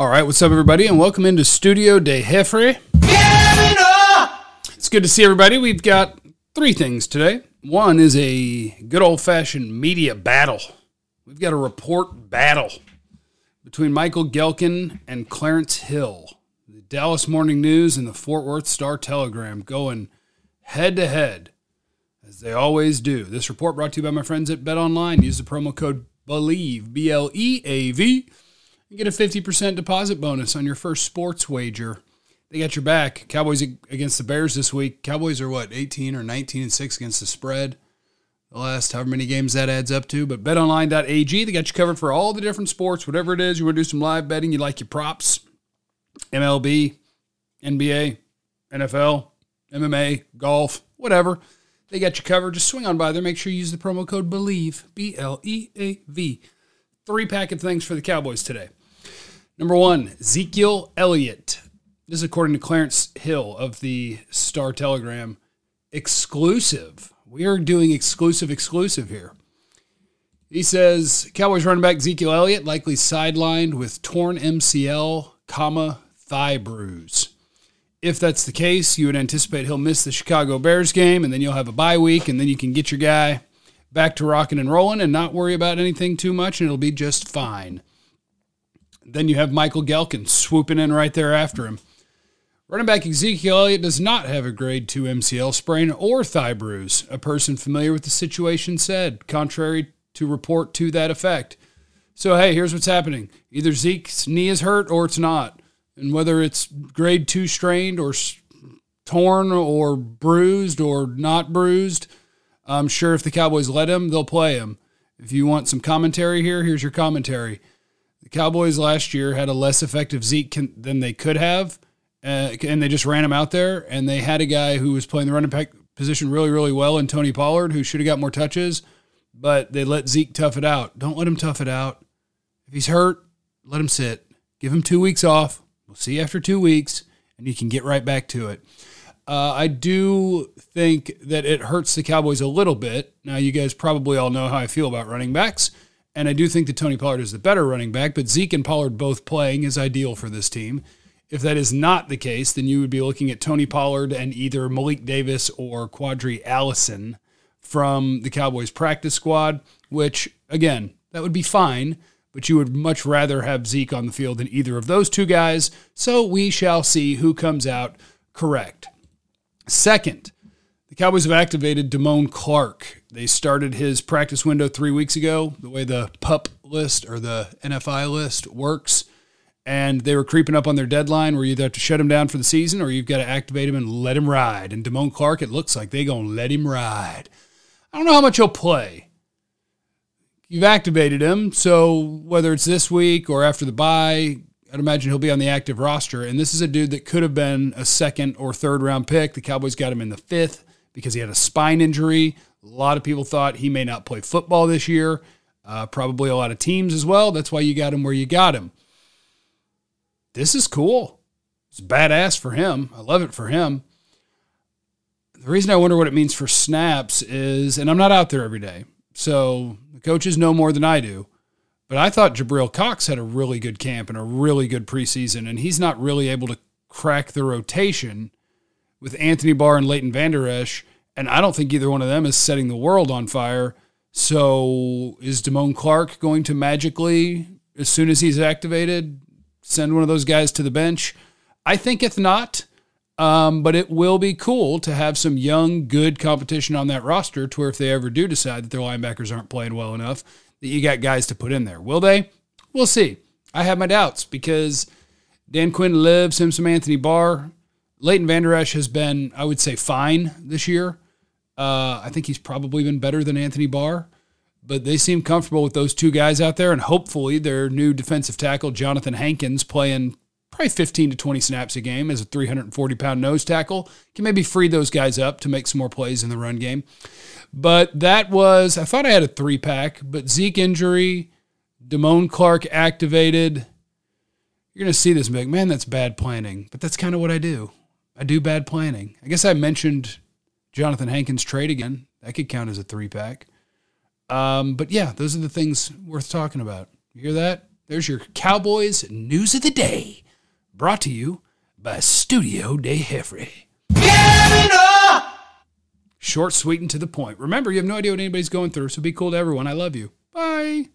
All right, what's up, everybody, and welcome into Studio de Jeffrey. It's good to see everybody. We've got three things today. One is a good old fashioned media battle. We've got a report battle between Michael Gehlken and Clarence Hill. The Dallas Morning News and the Fort Worth Star Telegram going head to head, as they always do. This report brought to you by my friends at Bet Online. Use the promo code BELIEVE, B L E A V, and get a 50% deposit bonus on your first sports wager. They got your back. Cowboys against the Bears this week. Cowboys are what, 18 or 19 and 6 against the spread? The last however many games that adds up to. But betonline.ag, they got you covered for all the different sports, whatever it is. You want to do some live betting, you like your props, MLB, NBA, NFL, MMA, golf, whatever. They got you covered. Just swing on by there. Make sure you use the promo code BELIEVE, B L E A V. Three pack of things for the Cowboys today. Number one, Ezekiel Elliott. This is according to Clarence Hill of the Star Telegram. Exclusive. We are doing exclusive, exclusive here. He says Cowboys running back Ezekiel Elliott likely sidelined with torn MCL, comma thigh bruise. If that's the case, you would anticipate he'll miss the Chicago Bears game, and then you'll have a bye week, and then you can get your guy back to rocking and rolling and not worry about anything too much, and it'll be just fine. Then you have Michael Gehlken swooping in right there after him. Running back Ezekiel Elliott does not have a grade 2 MCL sprain or thigh bruise, a person familiar with the situation said, contrary to report to that effect. So, hey, here's what's happening. Either Zeke's knee is hurt or it's not. And whether it's grade 2 strained or torn or bruised or not bruised, I'm sure if the Cowboys let him, they'll play him. If you want some commentary here, here's your commentary. The Cowboys last year had a less effective Zeke than they could have uh, and they just ran him out there. And they had a guy who was playing the running back position really, really well in Tony Pollard, who should have got more touches, but they let Zeke tough it out. Don't let him tough it out. If he's hurt, let him sit. Give him two weeks off. We'll see you after two weeks, and you can get right back to it. Uh, I do think that it hurts the Cowboys a little bit. Now, you guys probably all know how I feel about running backs, and I do think that Tony Pollard is the better running back, but Zeke and Pollard both playing is ideal for this team. If that is not the case, then you would be looking at Tony Pollard and either Malik Davis or Qadree Ollison from the Cowboys practice squad, which, again, that would be fine, but you would much rather have Zeke on the field than either of those two guys. So we shall see who comes out correct. Second, the Cowboys have activated Damone Clark. They started his practice window three weeks ago. The way the PUP list or the NFI list works and they were creeping up on their deadline where you either have to shut him down for the season or you've got to activate him and let him ride. And Damone Clark, it looks like they're going to let him ride. I don't know how much he'll play. You've activated him, so whether it's this week or after the bye, I'd imagine he'll be on the active roster. And this is a dude that could have been a second or third round pick. The Cowboys got him in the fifth because he had a spine injury. A lot of people thought he may not play football this year. Uh, probably a lot of teams as well. That's why you got him where you got him this is cool. It's badass for him. I love it for him. The reason I wonder what it means for snaps is, and I'm not out there every day, so the coaches know more than I do. But I thought Jabril Cox had a really good camp and a really good preseason, and he's not really able to crack the rotation with Anthony Barr and Leighton Vander Esch, and I don't think either one of them is setting the world on fire. So is Damone Clark going to magically, as soon as he's activated, send one of those guys to the bench? I think if not, um, but it will be cool to have some young, good competition on that roster to where if they ever do decide that their linebackers aren't playing well enough, that you got guys to put in there. Will they? We'll see. I have my doubts because Dan Quinn lives him some Anthony Barr. Leighton Vander Esch has been, I would say, fine this year. Uh, I think he's probably been better than Anthony Barr but they seem comfortable with those two guys out there, and hopefully their new defensive tackle Johnathan Hankins playing probably 15 to 20 snaps a game as a 340 pound nose tackle can maybe free those guys up to make some more plays in the run game. But that was I thought I had a three pack, but Zeke injury, Damone Clark activated. You're gonna see this like, man, that's bad planning. But that's kind of what I do. I do bad planning. I guess I mentioned Johnathan Hankins trade again. That could count as a three pack. Um, but yeah, those are the things worth talking about. You hear that? there's your Cowboys news of the day, brought to you by Studio de Jeffrey. Short, sweet, and to the point. Remember, you have no idea what anybody's going through, so be cool to everyone. I love you. Bye.